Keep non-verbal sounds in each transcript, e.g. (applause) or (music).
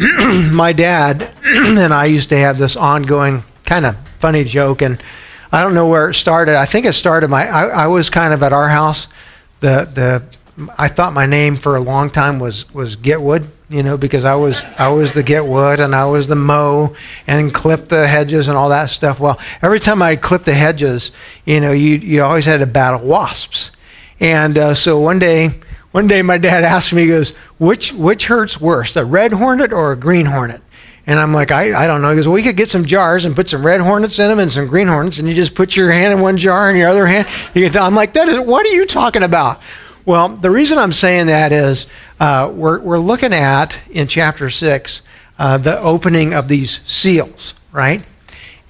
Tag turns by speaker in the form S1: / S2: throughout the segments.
S1: (clears throat) my dad (clears throat) and I used to have this ongoing kind of funny joke, and I don't know where it started. I think it started my. I, I was kind of at our house. The the I thought my name for a long time was was Getwood, you know, because I was I was the get wood and I was the mow and clip the hedges and all that stuff. Well, every time I clipped the hedges, you know, you you always had to battle wasps, and uh, so one day one day my dad asked me, he goes, which which hurts worse, a red hornet or a green hornet? And I'm like, I, I don't know. He goes, well, we could get some jars and put some red hornets in them and some green hornets, and you just put your hand in one jar and your other hand. (laughs) You can, I'm like, that is, what are you talking about? Well, the reason I'm saying that is uh, we're, we're looking at, in chapter 6, uh, the opening of these seals, right?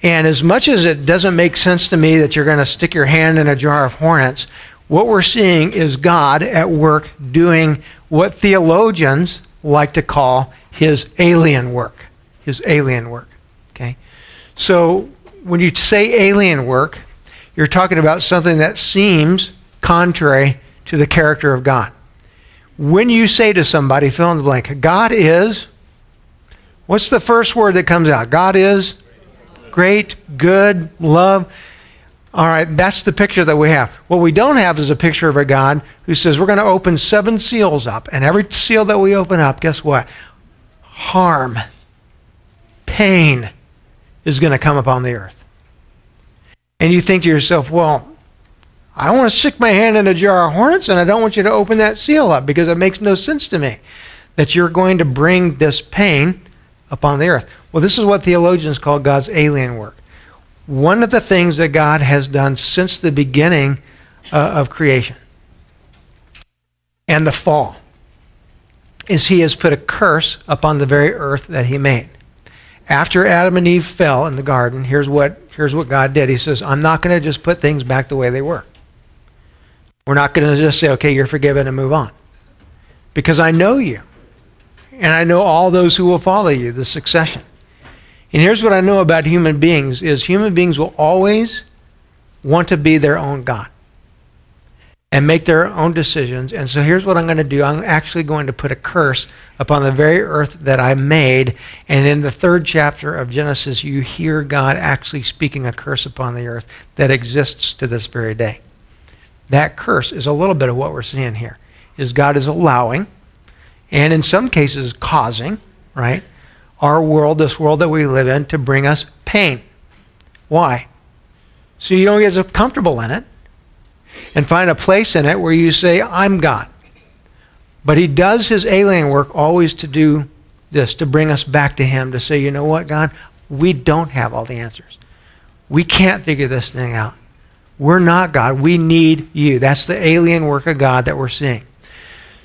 S1: And as much as it doesn't make sense to me that you're going to stick your hand in a jar of hornets, what we're seeing is God at work doing what theologians like to call his alien work his alien work. Okay? So when you say alien work, you're talking about something that seems contrary to the character of God. When you say to somebody, fill in the blank, God is, what's the first word that comes out? God is great, good, love. All right, that's the picture that we have. What we don't have is a picture of a God who says, We're going to open seven seals up. And every seal that we open up, guess what? Harm pain is going to come upon the earth. And you think to yourself, well, I don't want to stick my hand in a jar of hornets, and I don't want you to open that seal up because it makes no sense to me that you're going to bring this pain upon the earth. Well, this is what theologians call God's alien work. One of the things that God has done since the beginning uh, of creation and the fall is He has put a curse upon the very earth that He made after Adam and Eve fell in the garden, here's what, here's what God did. He says, I'm not going to just put things back the way they were. We're not going to just say, okay, you're forgiven and move on. Because I know you. And I know all those who will follow you, the succession. And here's what I know about human beings is human beings will always want to be their own God and make their own decisions. And so here's what I'm going to do I'm actually going to put a curse upon the very earth that I made. And in the third chapter of Genesis, you hear God actually speaking a curse upon the earth that exists to this very day. That curse is a little bit of what we're seeing here. Is God is allowing, and in some cases causing, right, our world, this world that we live in, to bring us pain. Why? So you don't get comfortable in it and find a place in it where you say, I'm God. But he does his alien work always to do this, to bring us back to him, to say, you know what, God, we don't have all the answers. We can't figure this thing out. We're not God. We need you. That's the alien work of God that we're seeing.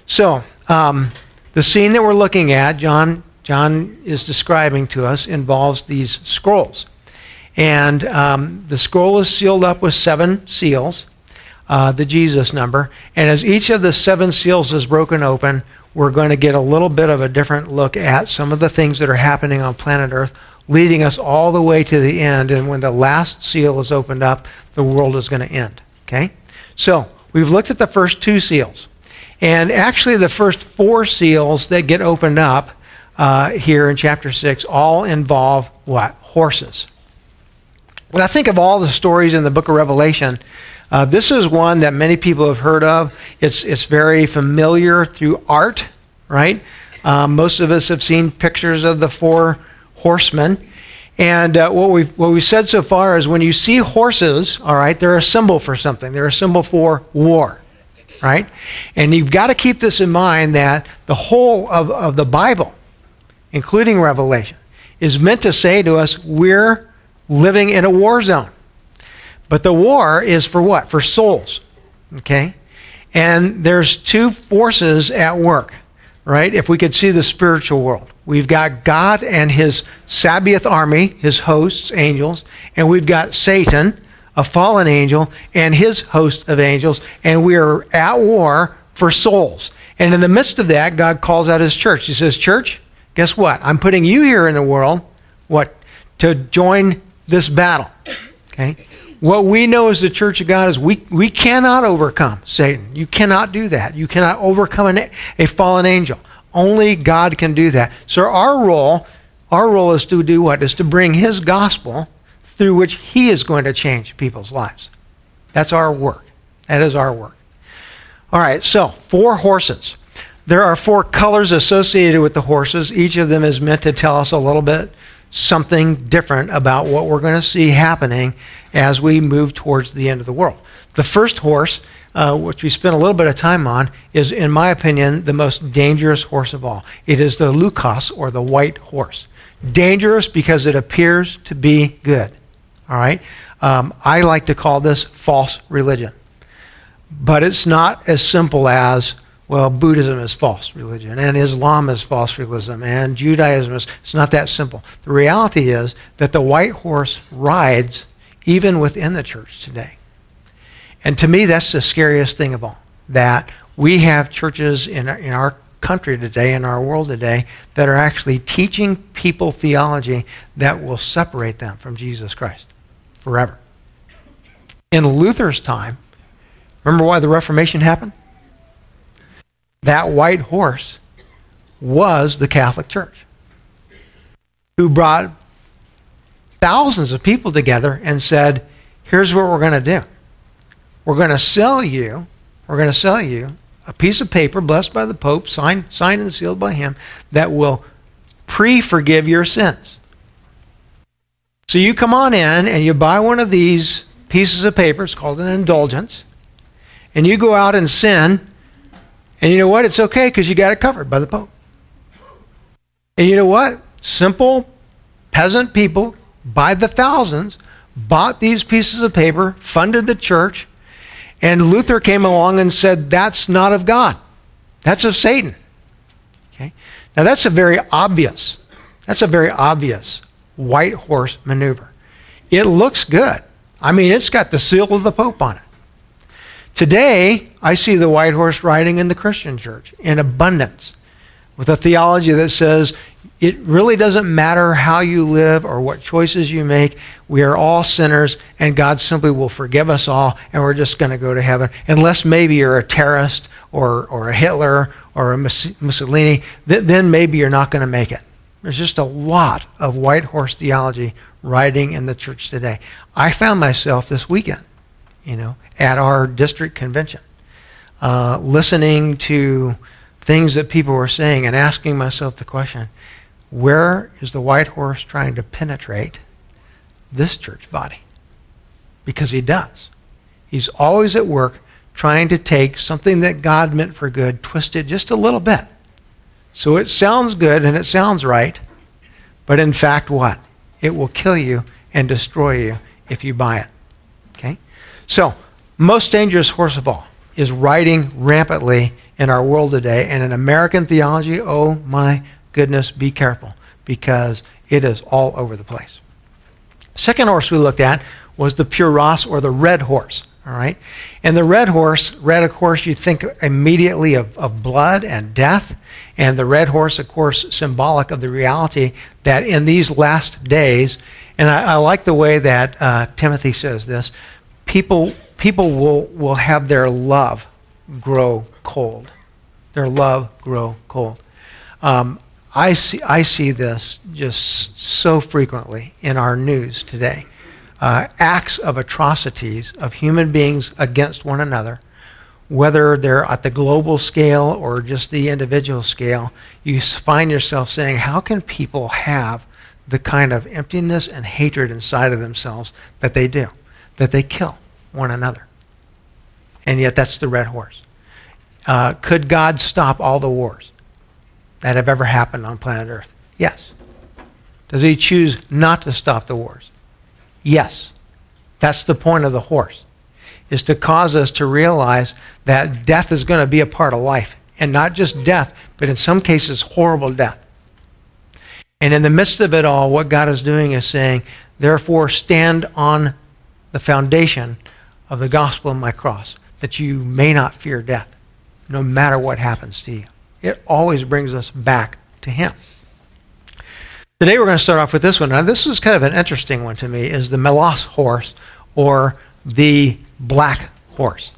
S1: So, um, the scene that we're looking at, John, John is describing to us, involves these scrolls. And um, the scroll is sealed up with seven seals uh, the Jesus number. And as each of the seven seals is broken open, we're going to get a little bit of a different look at some of the things that are happening on planet Earth, leading us all the way to the end. And when the last seal is opened up, the world is going to end. Okay? So we've looked at the first two seals. And actually, the first four seals that get opened up uh, here in chapter 6 all involve what? Horses. When I think of all the stories in the book of Revelation, uh, this is one that many people have heard of. It's, it's very familiar through art, right? Um, most of us have seen pictures of the four horsemen. And uh, what, we've, what we've said so far is when you see horses, all right, they're a symbol for something. They're a symbol for war, right? And you've got to keep this in mind that the whole of, of the Bible, including Revelation, is meant to say to us we're living in a war zone. But the war is for what? For souls. Okay? And there's two forces at work, right? If we could see the spiritual world, we've got God and his Sabbath army, his hosts, angels, and we've got Satan, a fallen angel, and his host of angels, and we are at war for souls. And in the midst of that, God calls out his church. He says, Church, guess what? I'm putting you here in the world, what? To join this battle. Okay? what we know as the church of God is we, we cannot overcome Satan. You cannot do that. You cannot overcome an, a fallen angel. Only God can do that. So our role, our role is to do what? Is to bring his gospel through which he is going to change people's lives. That's our work. That is our work. All right, so four horses. There are four colors associated with the horses. Each of them is meant to tell us a little bit something different about what we're going to see happening as we move towards the end of the world. The first horse, uh, which we spent a little bit of time on, is, in my opinion, the most dangerous horse of all. It is the Leukos, or the white horse. Dangerous because it appears to be good. All right? Um, I like to call this false religion. But it's not as simple as, well, Buddhism is false religion, and Islam is false religion, and Judaism is. It's not that simple. The reality is that the white horse rides even within the church today. And to me, that's the scariest thing of all. That we have churches in our, in our country today, in our world today, that are actually teaching people theology that will separate them from Jesus Christ forever. In Luther's time, remember why the Reformation happened? That white horse was the Catholic Church, who brought thousands of people together and said, here's what we're going to do. We're going to sell you, we're going to sell you a piece of paper blessed by the Pope, signed, signed and sealed by him, that will pre forgive your sins. So you come on in and you buy one of these pieces of paper, it's called an indulgence, and you go out and sin, and you know what? It's okay because you got it covered by the Pope. And you know what? Simple peasant people by the thousands bought these pieces of paper, funded the church, and Luther came along and said, That's not of God. That's of Satan. Okay? Now that's a very obvious, that's a very obvious white horse maneuver. It looks good. I mean, it's got the seal of the Pope on it. Today, I see the white horse riding in the Christian church in abundance with a theology that says it really doesn't matter how you live or what choices you make. We are all sinners, and God simply will forgive us all, and we're just going to go to heaven. Unless maybe you're a terrorist or, or a Hitler or a Mussolini, then maybe you're not going to make it. There's just a lot of white horse theology riding in the church today. I found myself this weekend, you know, at our district convention, uh, listening to things that people were saying and asking myself the question where is the white horse trying to penetrate this church body? Because he does. He's always at work trying to take something that God meant for good, twist it just a little bit so it sounds good and it sounds right, but in fact, what? It will kill you and destroy you if you buy it. Okay? So, most dangerous horse of all is riding rampantly in our world today. And in American theology, oh my goodness, be careful because it is all over the place. Second horse we looked at was the puros or the red horse. All right? And the red horse, red, of course, you think immediately of, of blood and death. And the red horse, of course, symbolic of the reality that in these last days, and I, I like the way that uh, Timothy says this, people, people will, will have their love grow cold. Their love grow cold. Um, I, see, I see this just so frequently in our news today uh, acts of atrocities of human beings against one another, whether they're at the global scale or just the individual scale, you find yourself saying, How can people have the kind of emptiness and hatred inside of themselves that they do, that they kill one another? And yet, that's the red horse. Uh, could God stop all the wars that have ever happened on planet Earth? Yes. Does he choose not to stop the wars? Yes. That's the point of the horse, is to cause us to realize that death is going to be a part of life. And not just death, but in some cases, horrible death. And in the midst of it all, what God is doing is saying, therefore, stand on the foundation of the gospel of my cross, that you may not fear death, no matter what happens to you. It always brings us back to Him. Today we're going to start off with this one. Now this is kind of an interesting one to me, is the Melos horse or the black horse.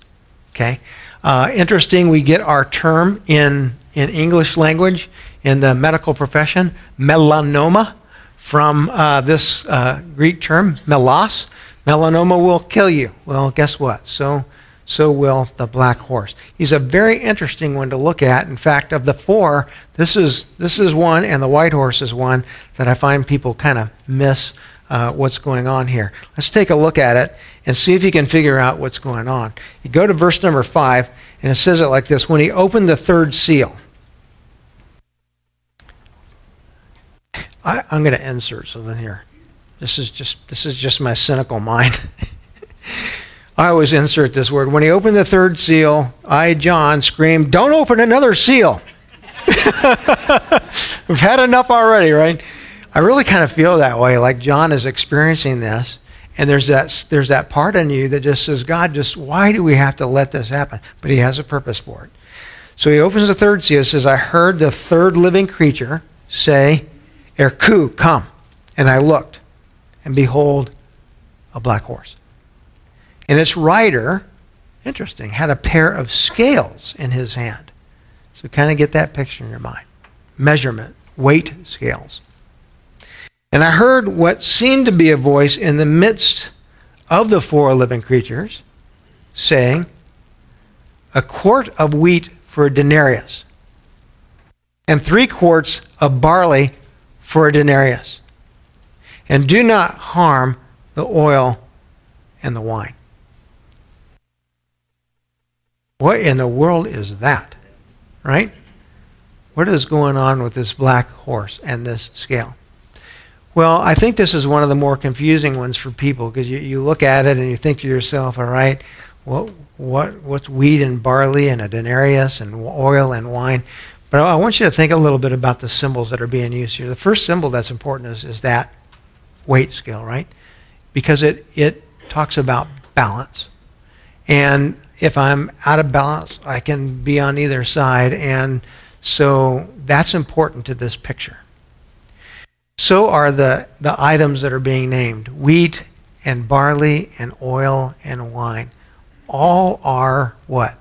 S1: Okay? Uh, interesting, we get our term in, in English language in the medical profession, melanoma, from uh, this uh, Greek term, melos. Melanoma will kill you. Well, guess what? So, so will the black horse. He's a very interesting one to look at. In fact, of the four, this is, this is one, and the white horse is one that I find people kind of miss uh, what's going on here. Let's take a look at it and see if you can figure out what's going on. You go to verse number five, and it says it like this When he opened the third seal, I, am going to insert something here. This is just this is just my cynical mind. (laughs) I always insert this word. When he opened the third seal, I, John, screamed, "Don't open another seal." (laughs) We've had enough already, right? I really kind of feel that way, like John is experiencing this, and there's that there's that part in you that just says, God, just why do we have to let this happen? But He has a purpose for it. So He opens the third seal. Says, I heard the third living creature say, Erku, come. And I looked, and behold, a black horse. And its rider, interesting, had a pair of scales in his hand. So kind of get that picture in your mind. Measurement, weight scales. And I heard what seemed to be a voice in the midst of the four living creatures saying, A quart of wheat for a denarius, and three quarts of barley for a denarius. And do not harm the oil and the wine. What in the world is that? Right? What is going on with this black horse and this scale? Well, I think this is one of the more confusing ones for people because you, you look at it and you think to yourself, all right, what, what, what's wheat and barley and a denarius and oil and wine? But I want you to think a little bit about the symbols that are being used here. The first symbol that's important is, is that weight scale, right? Because it, it talks about balance. And if I'm out of balance, I can be on either side. And so that's important to this picture. So are the, the items that are being named wheat and barley and oil and wine. All are what?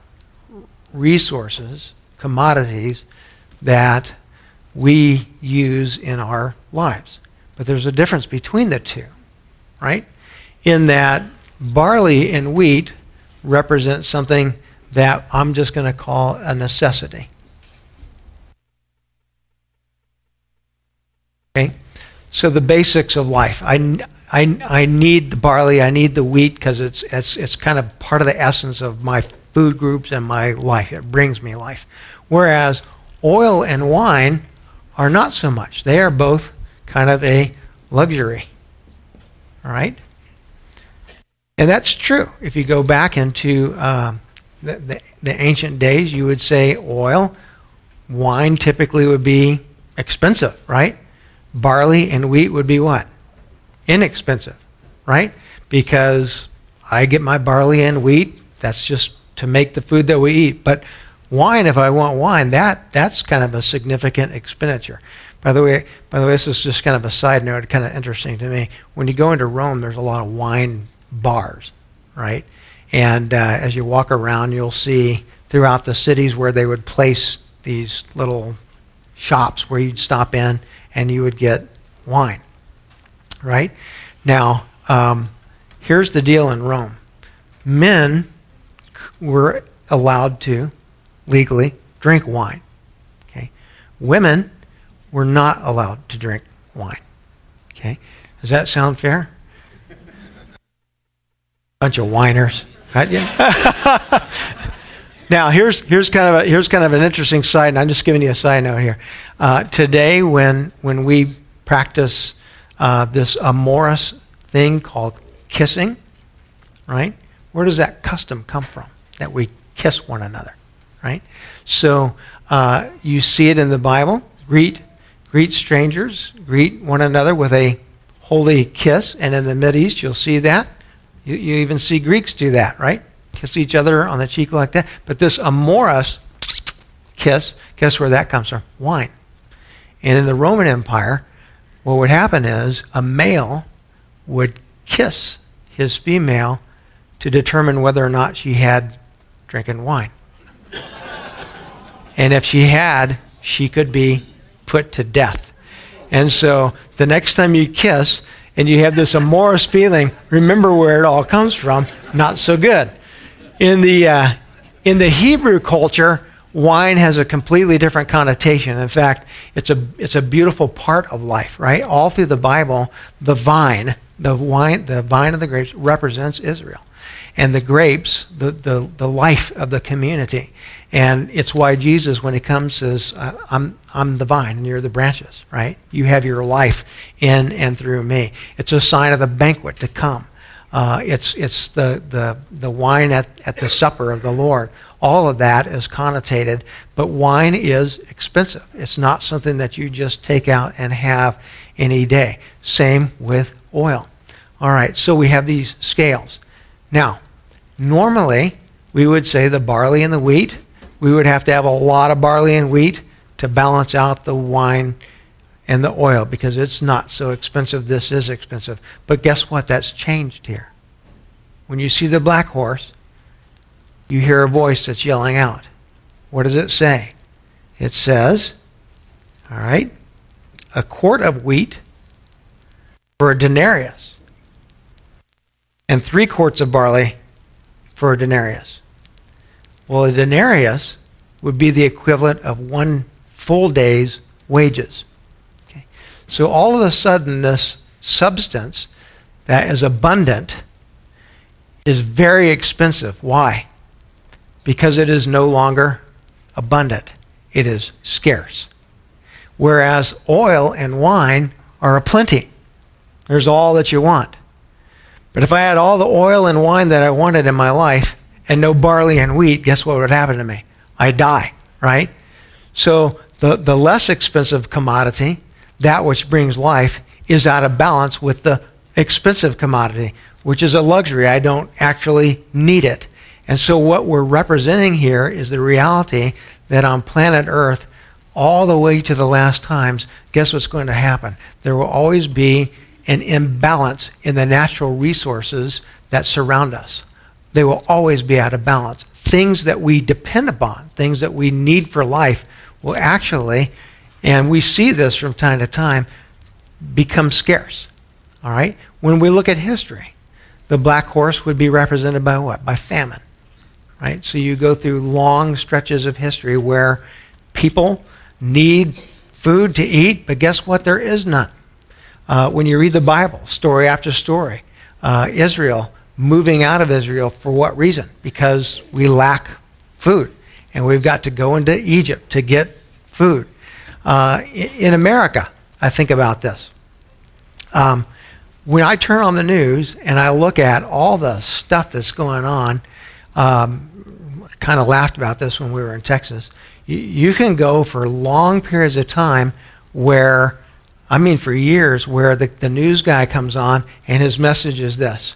S1: Resources, commodities that we use in our lives. But there's a difference between the two, right? In that barley and wheat represent something that I'm just going to call a necessity. Okay? So the basics of life. I, I, I need the barley, I need the wheat because it's, it's, it's kind of part of the essence of my food groups and my life. It brings me life. Whereas Oil and wine are not so much. They are both kind of a luxury. All right? And that's true. If you go back into uh, the, the, the ancient days, you would say oil, wine typically would be expensive, right? Barley and wheat would be what? Inexpensive, right? Because I get my barley and wheat, that's just to make the food that we eat. But wine if I want wine, that that's kind of a significant expenditure. By the way, by the way, this is just kind of a side note, kind of interesting to me. When you go into Rome, there's a lot of wine bars, right? And uh, as you walk around, you'll see throughout the cities where they would place these little shops where you'd stop in and you would get wine, right? Now, um, here's the deal in Rome: men were allowed to legally drink wine. Okay? Women were not allowed to drink wine. Okay? Does that sound fair? Bunch of whiners. (laughs) now here's here's kind of a, here's kind of an interesting side, and I'm just giving you a side note here. Uh, today, when when we practice uh, this amorous thing called kissing, right? Where does that custom come from? That we kiss one another right? So uh, you see it in the Bible. Greet, greet strangers, greet one another with a holy kiss. And in the Mideast, you'll see that. You, you even see Greeks do that, right? Kiss each other on the cheek like that. But this amorous kiss, guess where that comes from? Wine. And in the Roman Empire, what would happen is a male would kiss his female to determine whether or not she had drinking wine. And if she had, she could be put to death. And so the next time you kiss and you have this amorous feeling, remember where it all comes from. Not so good. In the, uh, in the Hebrew culture, wine has a completely different connotation. In fact, it's a, it's a beautiful part of life, right? All through the Bible, the vine, the wine, the vine of the grapes represents Israel. And the grapes, the, the, the life of the community. And it's why Jesus, when he comes, says, I'm, I'm the vine and you're the branches, right? You have your life in and through me. It's a sign of the banquet to come. Uh, it's it's the, the, the wine at, at the supper of the Lord. All of that is connotated, but wine is expensive. It's not something that you just take out and have any day. Same with oil. All right, so we have these scales. Now, normally we would say the barley and the wheat, we would have to have a lot of barley and wheat to balance out the wine and the oil because it's not so expensive. This is expensive. But guess what? That's changed here. When you see the black horse, you hear a voice that's yelling out. What does it say? It says, all right, a quart of wheat for a denarius, and three quarts of barley for a denarius. Well, a denarius would be the equivalent of one full day's wages. Okay? So all of a sudden, this substance that is abundant is very expensive. Why? Because it is no longer abundant, it is scarce. Whereas oil and wine are a plenty. There's all that you want. But if I had all the oil and wine that I wanted in my life and no barley and wheat, guess what would happen to me? I'd die, right? So the, the less expensive commodity, that which brings life, is out of balance with the expensive commodity, which is a luxury. I don't actually need it. And so, what we're representing here is the reality that on planet Earth, all the way to the last times, guess what's going to happen? There will always be an imbalance in the natural resources that surround us. They will always be out of balance. Things that we depend upon, things that we need for life, will actually, and we see this from time to time, become scarce. All right? When we look at history, the black horse would be represented by what? By famine. Right? So you go through long stretches of history where people need food to eat, but guess what? There is none. Uh, when you read the Bible, story after story, uh, Israel moving out of Israel for what reason? Because we lack food. And we've got to go into Egypt to get food. Uh, in America, I think about this. Um, when I turn on the news and I look at all the stuff that's going on, um, kind of laughed about this when we were in Texas. You, you can go for long periods of time where, I mean, for years, where the, the news guy comes on and his message is this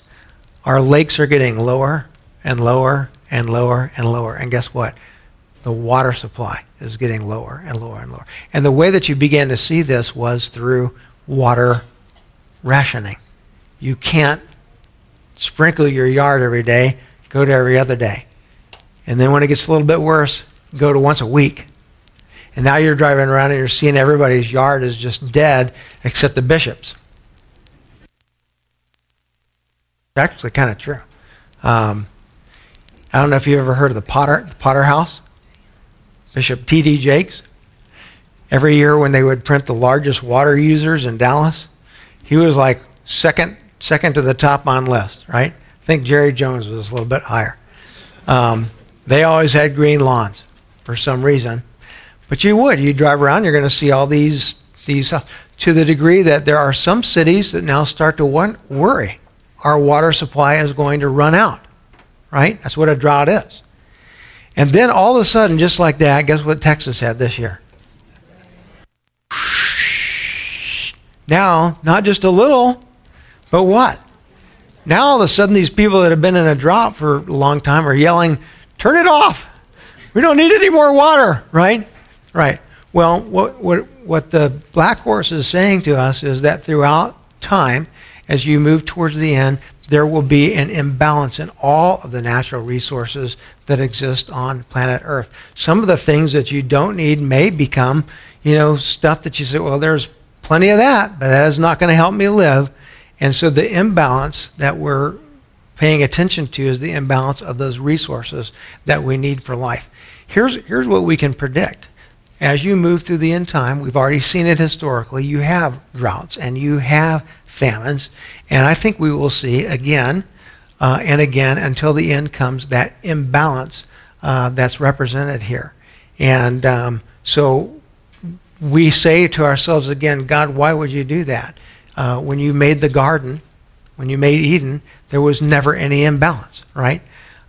S1: Our lakes are getting lower and lower and lower and lower. And guess what? The water supply is getting lower and lower and lower. And the way that you began to see this was through water rationing. You can't sprinkle your yard every day, go to every other day. And then when it gets a little bit worse, go to once a week. And now you're driving around and you're seeing everybody's yard is just dead except the bishop's. It's actually kind of true. Um, I don't know if you've ever heard of the Potter, the Potter House, Bishop T.D. Jakes. Every year when they would print the largest water users in Dallas, he was like second second to the top on list, right? I think Jerry Jones was a little bit higher. Um, they always had green lawns for some reason. But you would. You drive around, you're going to see all these, these uh, to the degree that there are some cities that now start to want, worry. Our water supply is going to run out, right? That's what a drought is. And then all of a sudden, just like that, guess what Texas had this year? Now, not just a little, but what? Now all of a sudden, these people that have been in a drought for a long time are yelling, "Turn it off! We don't need any more water!" Right? Right. Well, what what what the black horse is saying to us is that throughout time, as you move towards the end, there will be an imbalance in all of the natural resources that exist on planet Earth. Some of the things that you don't need may become, you know, stuff that you say, well, there's plenty of that, but that is not going to help me live. And so the imbalance that we're paying attention to is the imbalance of those resources that we need for life. Here's, here's what we can predict. As you move through the end time, we've already seen it historically, you have droughts and you have famines. And I think we will see again uh, and again until the end comes that imbalance uh, that's represented here. And um, so we say to ourselves again, God, why would you do that? Uh, when you made the garden, when you made Eden, there was never any imbalance, right?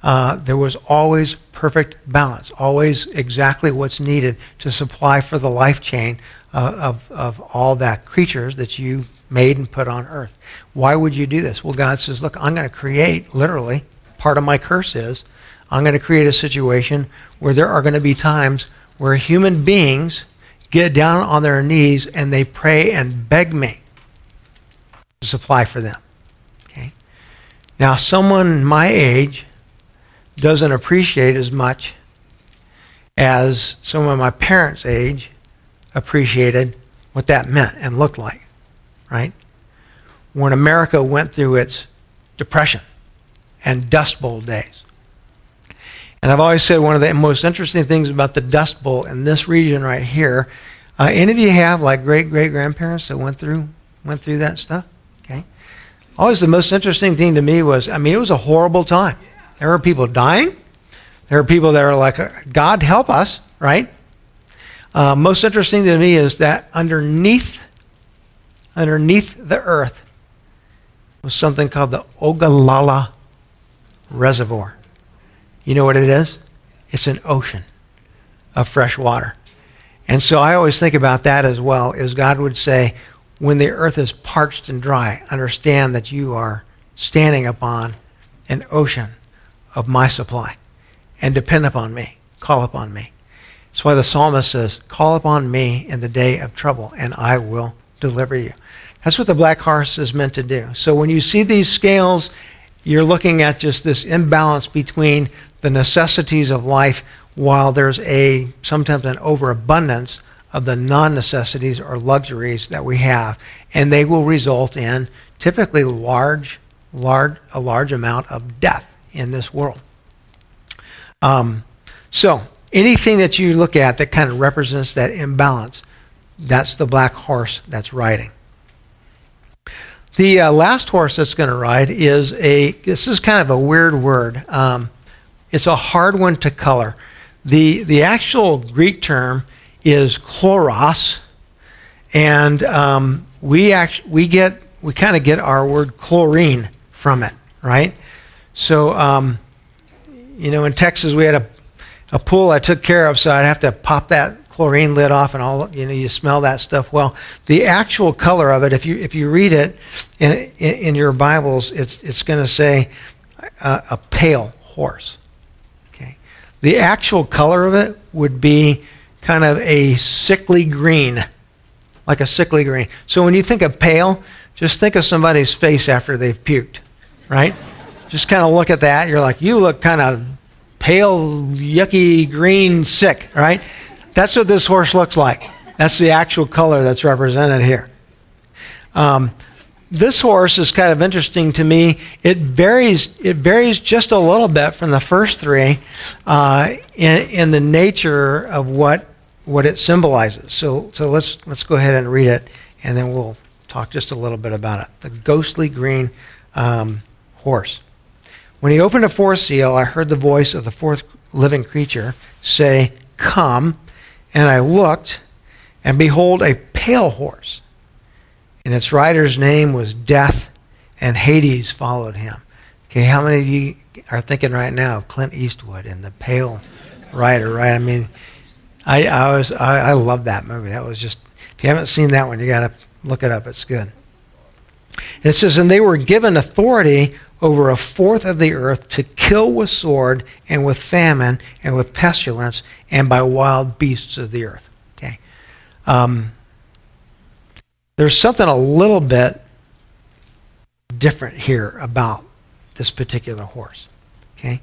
S1: Uh, there was always perfect balance, always exactly what's needed to supply for the life chain of, of all that creatures that you made and put on earth. Why would you do this? Well, God says, look, I'm going to create, literally, part of my curse is, I'm going to create a situation where there are going to be times where human beings get down on their knees and they pray and beg me to supply for them. Okay? Now, someone my age doesn't appreciate as much as someone my parents' age appreciated what that meant and looked like, right? When America went through its depression and Dust Bowl days. And I've always said one of the most interesting things about the Dust Bowl in this region right here. Uh, any of you have like great great grandparents that went through went through that stuff? Okay. Always the most interesting thing to me was, I mean, it was a horrible time. There were people dying. There were people that were like, God help us, right? Uh, most interesting to me is that underneath, underneath the earth was something called the Ogallala Reservoir. You know what it is? It's an ocean of fresh water. And so I always think about that as well, is God would say, when the earth is parched and dry, understand that you are standing upon an ocean of my supply and depend upon me. Call upon me. That's why the psalmist says, Call upon me in the day of trouble, and I will deliver you. That's what the black horse is meant to do. So when you see these scales, you're looking at just this imbalance between the necessities of life while there's a sometimes an overabundance of the non-necessities or luxuries that we have and they will result in typically large large a large amount of death in this world. Um, so, anything that you look at that kind of represents that imbalance, that's the black horse that's riding. The uh, last horse that's going to ride is a, this is kind of a weird word. Um, it's a hard one to color. The, the actual Greek term is chloros, and um, we, act, we get, we kind of get our word chlorine from it, right? So, um, you know, in Texas, we had a, a pool I took care of, so I'd have to pop that chlorine lid off and all, you know, you smell that stuff. Well, the actual color of it, if you, if you read it in, in, in your Bibles, it's, it's going to say uh, a pale horse. Okay. The actual color of it would be kind of a sickly green, like a sickly green. So when you think of pale, just think of somebody's face after they've puked, right? just kind of look at that. You're like, you look kind of pale, yucky, green, sick, right? That's what this horse looks like. That's the actual color that's represented here. Um, this horse is kind of interesting to me. It varies. It varies just a little bit from the first three uh, in, in the nature of what what it symbolizes. So so let's let's go ahead and read it, and then we'll talk just a little bit about it. The ghostly green um, horse. When he opened a fourth seal, I heard the voice of the fourth living creature say, Come. And I looked, and behold, a pale horse. And its rider's name was Death, and Hades followed him. Okay, how many of you are thinking right now of Clint Eastwood and the pale rider, right? I mean, I, I was I, I love that movie. That was just if you haven't seen that one, you got to look it up. It's good. And it says, and they were given authority over a fourth of the earth to kill with sword and with famine and with pestilence and by wild beasts of the earth. Okay. Um, there's something a little bit different here about this particular horse. Okay?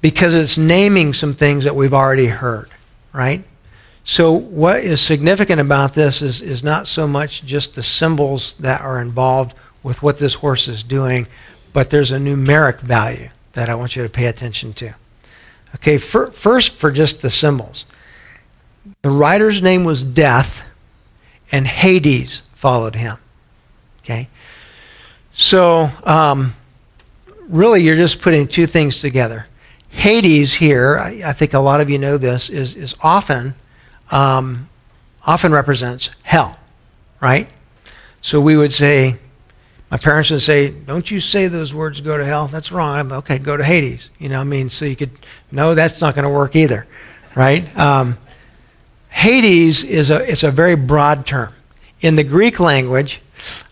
S1: Because it's naming some things that we've already heard, right? So, what is significant about this is, is not so much just the symbols that are involved with what this horse is doing, but there's a numeric value that I want you to pay attention to. Okay, for, first for just the symbols. The rider's name was Death, and Hades followed him. Okay? So, um, really, you're just putting two things together. Hades here, I, I, think a lot of you know this, is, is often um, often represents hell, right? So we would say, my parents would say, "Don't you say those words? Go to hell. That's wrong." I'm okay. Go to Hades. You know, I mean, so you could no, that's not going to work either, right? Um, Hades is a it's a very broad term. In the Greek language,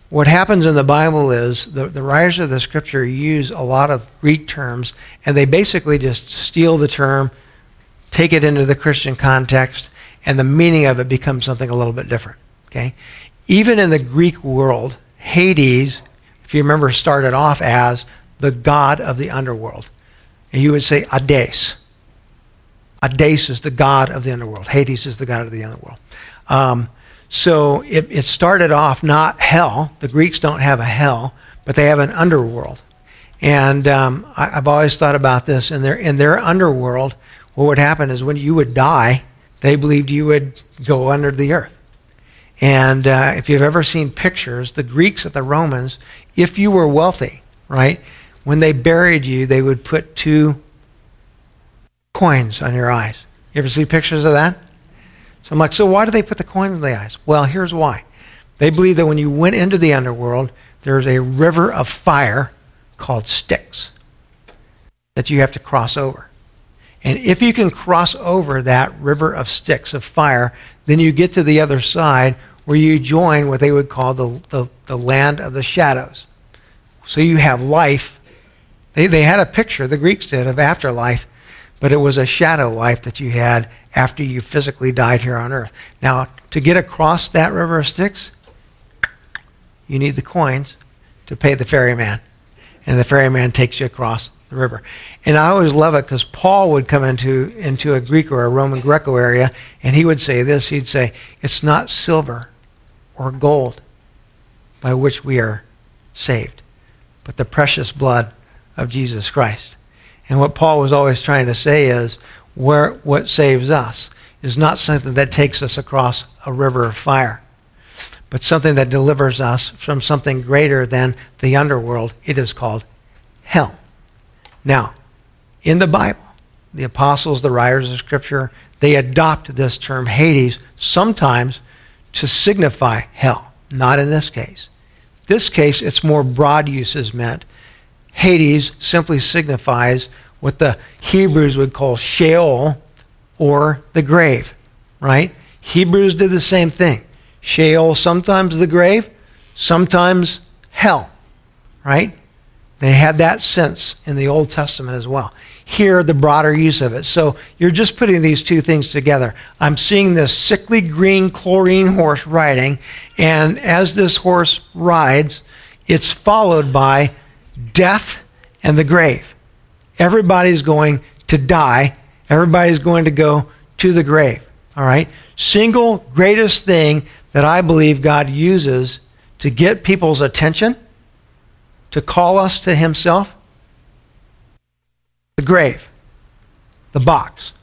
S1: what happens in the Bible is the, the writers of the scripture use a lot of Greek terms, and they basically just steal the term, take it into the Christian context, and the meaning of it becomes something a little bit different. Okay? Even in the Greek world, Hades, if you remember, started off as the god of the underworld. And you would say Hades. Hades is the god of the underworld. Hades is the god of the underworld. Um, so it, it started off not hell. The Greeks don't have a hell, but they have an underworld. And um, I, have always thought about this. In their, in their underworld, what would happen is when you would die, they believed you would go under the earth. And uh, if you've ever seen pictures, the Greeks and the Romans, if you were wealthy, right, when they buried you, they would put two coins on your eyes. You ever see pictures of that? So I'm like, so why do they put the coins in the eyes? Well, here's why. They believe that when you went into the underworld, there's a river of fire called Styx that you have to cross over. And if you can cross over that river of Styx, of fire, then you get to the other side where you join what they would call the, the, the land of the shadows. So you have life. They, they had a picture, the Greeks did, of afterlife, but it was a shadow life that you had after you physically died here on earth. Now, to get across that river of Styx, you need the coins to pay the ferryman. And the ferryman takes you across the river. And I always love it because Paul would come into, into a Greek or a Roman Greco area and he would say this he'd say, It's not silver or gold by which we are saved, but the precious blood of Jesus Christ. And what Paul was always trying to say is, where what saves us is not something that takes us across a river of fire, but something that delivers us from something greater than the underworld. It is called hell. Now, in the Bible, the apostles, the writers of Scripture, they adopt this term Hades sometimes to signify hell. Not in this case. This case, its more broad use is meant. Hades simply signifies what the Hebrews would call Sheol or the grave, right? Hebrews did the same thing. Sheol, sometimes the grave, sometimes hell, right? They had that sense in the Old Testament as well. Here, the broader use of it. So you're just putting these two things together. I'm seeing this sickly green chlorine horse riding, and as this horse rides, it's followed by death and the grave. Everybody's going to die. Everybody's going to go to the grave. All right? Single greatest thing that I believe God uses to get people's attention to call us to himself? The grave, the box.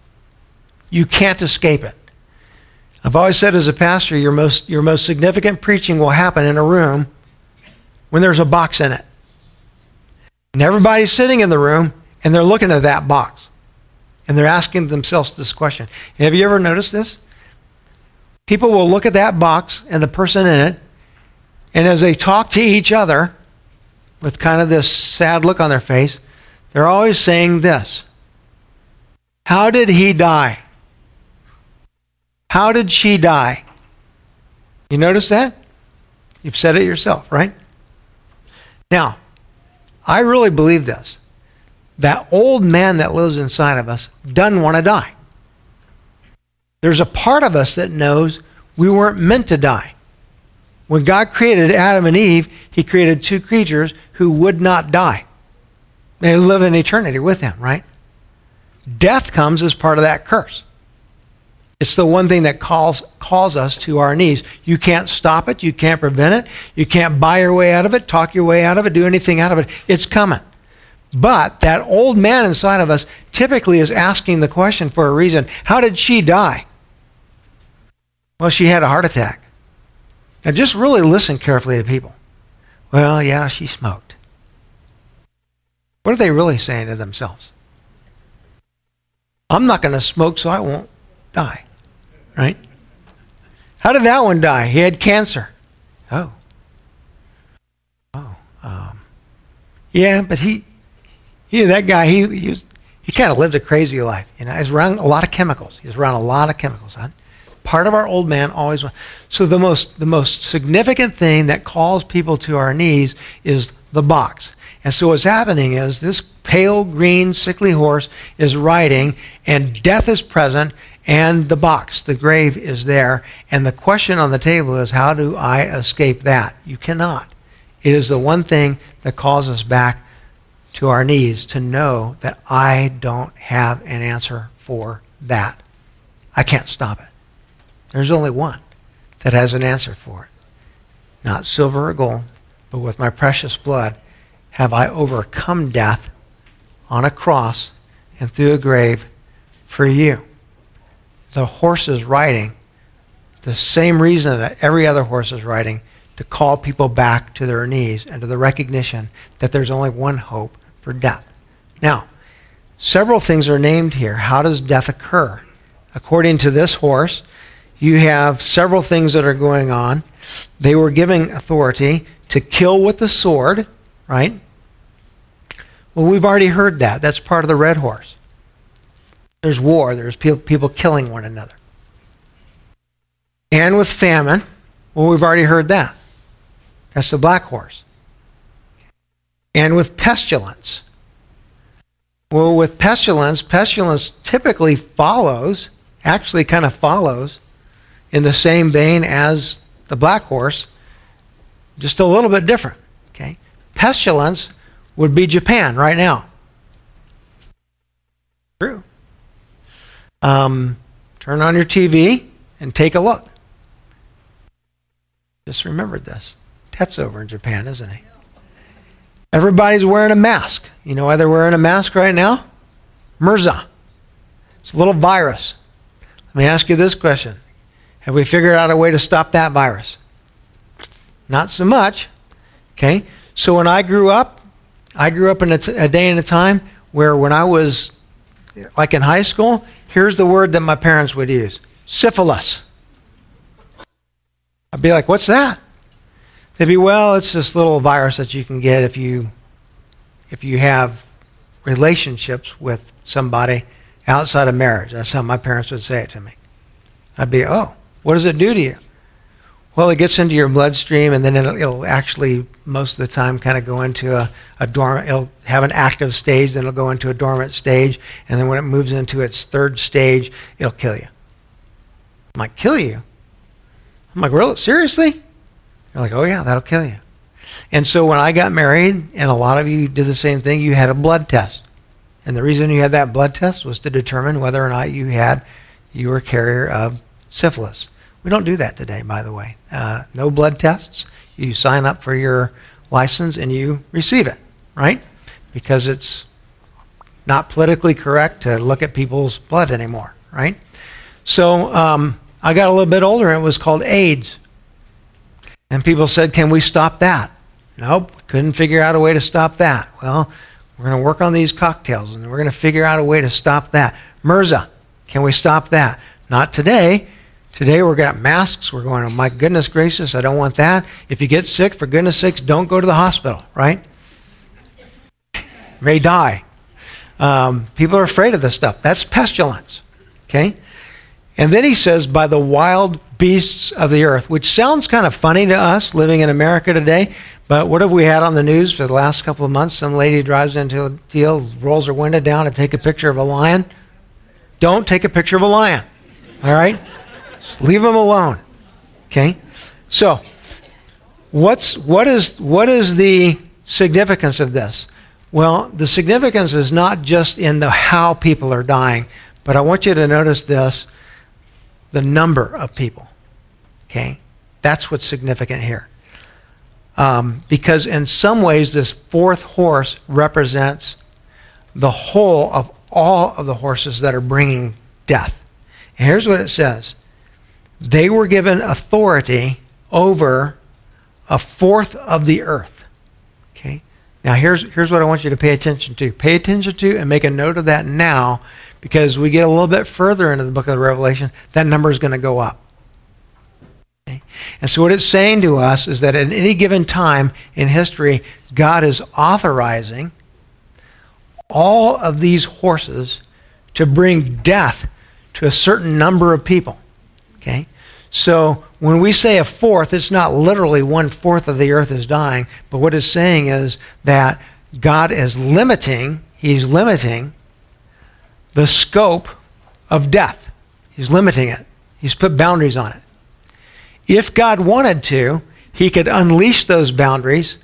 S1: You can't escape it. I've always said as a pastor, your most, your most significant preaching will happen in a room when there's a box in it. And everybody's sitting in the room and they're looking at that box. And they're asking themselves this question. Have you ever noticed this? People will look at that box and the person in it, and as they talk to each other, with kind of this sad look on their face, they're always saying this How did he die? How did she die? You notice that? You've said it yourself, right? Now, I really believe this. That old man that lives inside of us doesn't want to die. There's a part of us that knows we weren't meant to die. When God created Adam and Eve, he created two creatures who would not die. They live in eternity with him, right? Death comes as part of that curse. It's the one thing that calls, calls us to our knees. You can't stop it. You can't prevent it. You can't buy your way out of it, talk your way out of it, do anything out of it. It's coming. But that old man inside of us typically is asking the question for a reason How did she die? Well, she had a heart attack. Now, just really listen carefully to people. Well, yeah, she smoked. What are they really saying to themselves? I'm not going to smoke, so I won't die. Right? How did that one die? He had cancer. Oh. Oh. Um, yeah, but he, know, that guy, he, he, was, he kind of lived a crazy life. You know, he's around a lot of chemicals. He's around a lot of chemicals. Huh? Part of our old man always. So the most the most significant thing that calls people to our knees is the box. And so what's happening is this pale green sickly horse is riding, and death is present, and the box, the grave, is there. And the question on the table is, how do I escape that? You cannot. It is the one thing that calls us back to our knees to know that I don't have an answer for that. I can't stop it. There's only one that has an answer for it. Not silver or gold, but with my precious blood have I overcome death on a cross and through a grave for you. The horse is riding the same reason that every other horse is riding to call people back to their knees and to the recognition that there's only one hope for death. Now, several things are named here. How does death occur? According to this horse, you have several things that are going on. They were giving authority to kill with the sword, right? Well, we've already heard that. That's part of the red horse. There's war, there's people killing one another. And with famine, well, we've already heard that. That's the black horse. And with pestilence. Well, with pestilence, pestilence typically follows, actually kind of follows, in the same vein as the black horse, just a little bit different. Okay? Pestilence would be Japan right now. True. Um, turn on your TV and take a look. Just remembered this. Tet's over in Japan, isn't he? Everybody's wearing a mask. You know why they're wearing a mask right now? MRSA. It's a little virus. Let me ask you this question Have we figured out a way to stop that virus? Not so much. Okay? So when I grew up, I grew up in a, t- a day and a time where when I was like in high school, here's the word that my parents would use syphilis. I'd be like, what's that? They'd be, well, it's this little virus that you can get if you if you have relationships with somebody outside of marriage. That's how my parents would say it to me. I'd be, oh, what does it do to you? Well, it gets into your bloodstream, and then it'll, it'll actually, most of the time, kind of go into a, a dormant, it'll have an active stage, then it'll go into a dormant stage, and then when it moves into its third stage, it'll kill you. I'm kill you? I'm like, really? Seriously? They're like, oh, yeah, that'll kill you. And so when I got married, and a lot of you did the same thing, you had a blood test. And the reason you had that blood test was to determine whether or not you had, you were a carrier of syphilis. We don't do that today, by the way. Uh, no blood tests. You sign up for your license and you receive it, right? Because it's not politically correct to look at people's blood anymore, right? So um, I got a little bit older and it was called AIDS. And people said, Can we stop that? Nope, couldn't figure out a way to stop that. Well, we're going to work on these cocktails and we're going to figure out a way to stop that. MRSA, can we stop that? Not today Today we've got masks. We're going, oh my goodness gracious, I don't want that. If you get sick, for goodness sakes, don't go to the hospital, right? May die. Um, people are afraid of this stuff. That's pestilence. Okay? And then he says, by the wild beasts of the earth, which sounds kind of funny to us living in America today. But what have we had on the news for the last couple of months? Some lady drives into a deal, rolls her window down to take a picture of a lion. Don't take a picture of a lion. All right? Just leave them alone. Okay? So, what's what is what is the significance of this? Well, the significance is not just in the how people are dying, but I want you to notice this the number of people. Okay? That's what's significant here. Um, because in some ways, this fourth horse represents the whole of all of the horses that are bringing death. And here's what it says they were given authority over a fourth of the earth. Okay? Now, here's, here's what I want you to pay attention to. Pay attention to and make a note of that now because we get a little bit further into the book of the Revelation, that number is going to go up. Okay? And so, what it's saying to us is that at any given time in history, God is authorizing all of these horses to bring death to a certain number of people. Okay? So when we say a fourth, it's not literally one fourth of the earth is dying, but what it's saying is that God is limiting, He's limiting the scope of death. He's limiting it. He's put boundaries on it. If God wanted to, He could unleash those boundaries.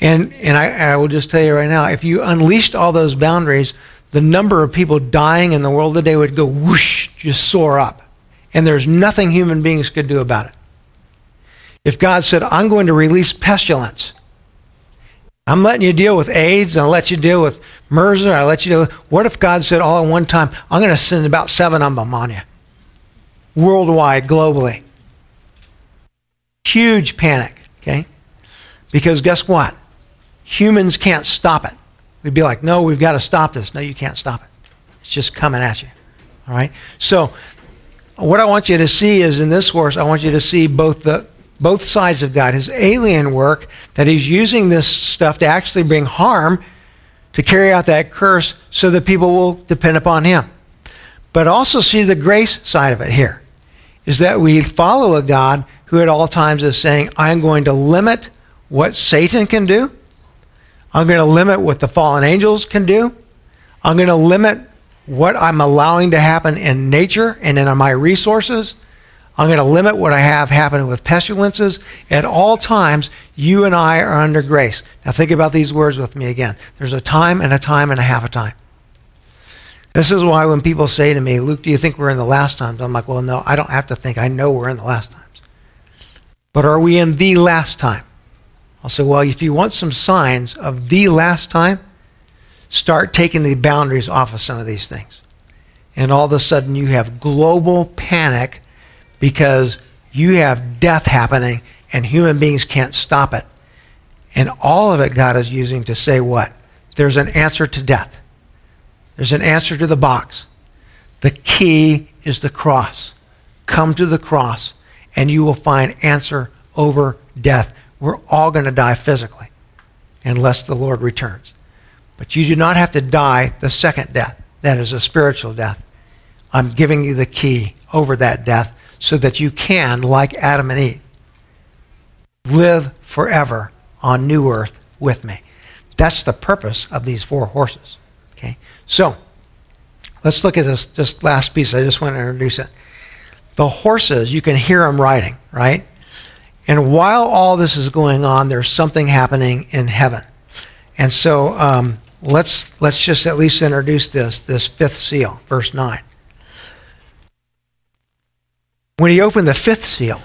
S1: And, and I, I will just tell you right now if you unleashed all those boundaries, the number of people dying in the world today would go whoosh, just soar up and there's nothing human beings could do about it. If God said, I'm going to release pestilence, I'm letting you deal with AIDS, I'll let you deal with MERS, I'll let you deal with. What if God said all at one time, I'm going to send about seven of them on you? Worldwide, globally. Huge panic, okay? Because guess what? Humans can't stop it. We'd be like, no, we've got to stop this. No, you can't stop it. It's just coming at you. All right? So what I want you to see is in this horse, I want you to see both the both sides of God, his alien work, that he's using this stuff to actually bring harm to carry out that curse so that people will depend upon him. But also see the grace side of it here is that we follow a God who at all times is saying, I'm going to limit what Satan can do. I'm going to limit what the fallen angels can do. I'm going to limit what I'm allowing to happen in nature and in my resources. I'm going to limit what I have happening with pestilences. At all times, you and I are under grace. Now, think about these words with me again. There's a time and a time and a half a time. This is why when people say to me, Luke, do you think we're in the last times? I'm like, well, no, I don't have to think. I know we're in the last times. But are we in the last time? I'll say, well, if you want some signs of the last time, start taking the boundaries off of some of these things. And all of a sudden, you have global panic because you have death happening and human beings can't stop it. And all of it God is using to say what? There's an answer to death. There's an answer to the box. The key is the cross. Come to the cross and you will find answer over death. We're all going to die physically unless the Lord returns. But you do not have to die the second death. That is a spiritual death. I'm giving you the key over that death so that you can, like Adam and Eve, live forever on new earth with me. That's the purpose of these four horses. Okay? So, let's look at this, this last piece. I just want to introduce it. The horses, you can hear them riding, right? And while all this is going on, there's something happening in heaven. And so um, let's, let's just at least introduce this, this fifth seal, verse 9. When he opened the fifth seal,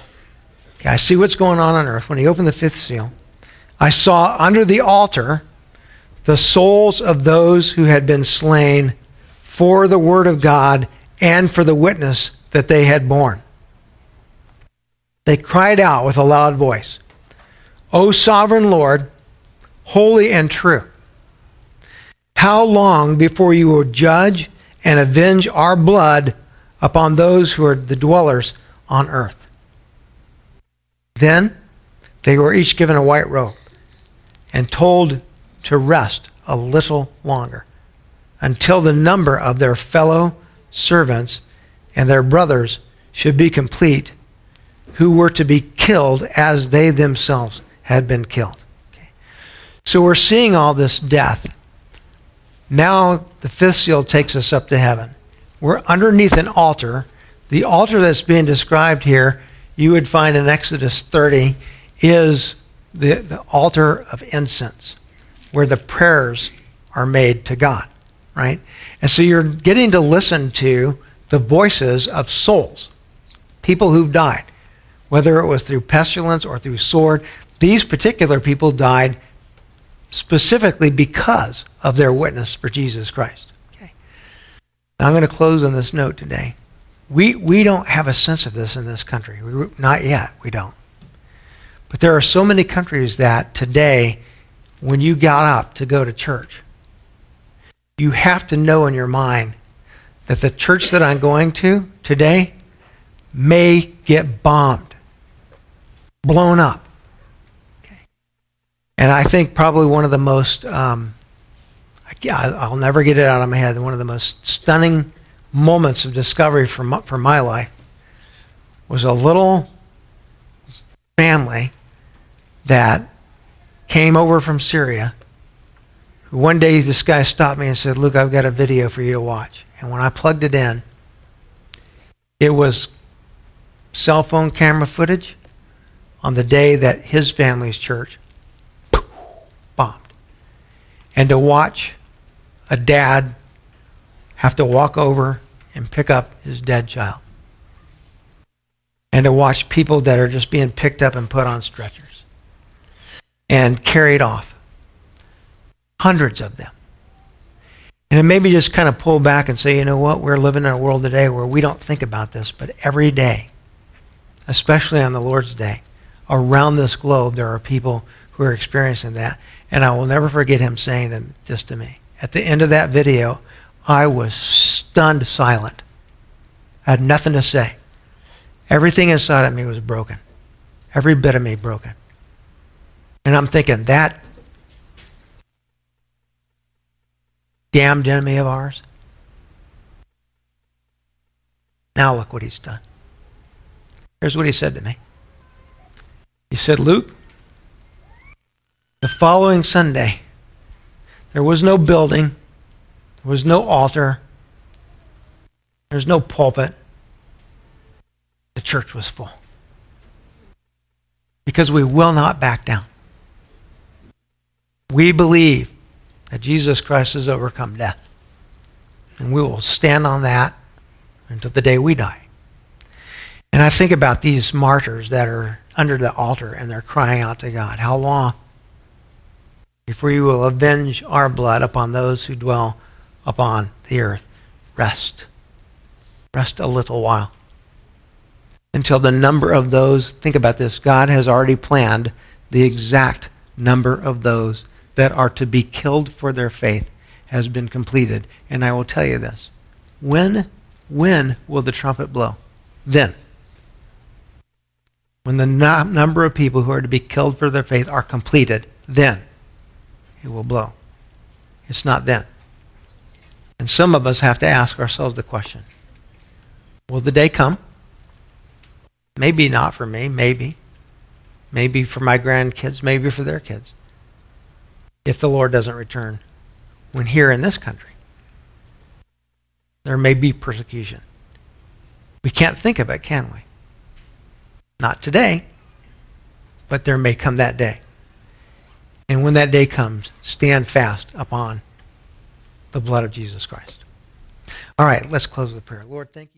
S1: okay, I see what's going on on earth. When he opened the fifth seal, I saw under the altar the souls of those who had been slain for the word of God and for the witness that they had borne. They cried out with a loud voice, O sovereign Lord, holy and true. How long before you will judge and avenge our blood upon those who are the dwellers on earth? Then they were each given a white robe and told to rest a little longer until the number of their fellow servants and their brothers should be complete, who were to be killed as they themselves had been killed. Okay. So we're seeing all this death now the fifth seal takes us up to heaven. We're underneath an altar. The altar that's being described here, you would find in Exodus 30, is the, the altar of incense, where the prayers are made to God, right? And so you're getting to listen to the voices of souls, people who've died, whether it was through pestilence or through sword. These particular people died specifically because of their witness for Jesus Christ. Okay. Now I'm going to close on this note today. We, we don't have a sense of this in this country. We, not yet. We don't. But there are so many countries that today, when you got up to go to church, you have to know in your mind that the church that I'm going to today may get bombed, blown up. Okay. And I think probably one of the most, um, I'll never get it out of my head, one of the most stunning moments of discovery for my, for my life was a little family that came over from Syria. One day, this guy stopped me and said, Luke, I've got a video for you to watch. And when I plugged it in, it was cell phone camera footage on the day that his family's church bombed. And to watch a dad have to walk over and pick up his dead child. And to watch people that are just being picked up and put on stretchers and carried off. Hundreds of them. And it made me just kind of pull back and say, you know what? We're living in a world today where we don't think about this, but every day, especially on the Lord's Day, around this globe, there are people who are experiencing that. And I will never forget him saying this to me. At the end of that video, I was stunned silent. I had nothing to say. Everything inside of me was broken. Every bit of me broken. And I'm thinking, that damned enemy of ours. Now look what he's done. Here's what he said to me. He said, Luke, the following Sunday, there was no building, there was no altar, there's no pulpit. The church was full. Because we will not back down. We believe that Jesus Christ has overcome death. And we will stand on that until the day we die. And I think about these martyrs that are under the altar and they're crying out to God, How long before you will avenge our blood upon those who dwell upon the earth? Rest. Rest a little while. Until the number of those, think about this, God has already planned the exact number of those that are to be killed for their faith has been completed. And I will tell you this. When, when will the trumpet blow? Then. When the no- number of people who are to be killed for their faith are completed, then it will blow. It's not then. And some of us have to ask ourselves the question Will the day come? Maybe not for me, maybe. Maybe for my grandkids, maybe for their kids if the Lord doesn't return. When here in this country, there may be persecution. We can't think of it, can we? Not today, but there may come that day. And when that day comes, stand fast upon the blood of Jesus Christ. All right, let's close with prayer. Lord, thank you.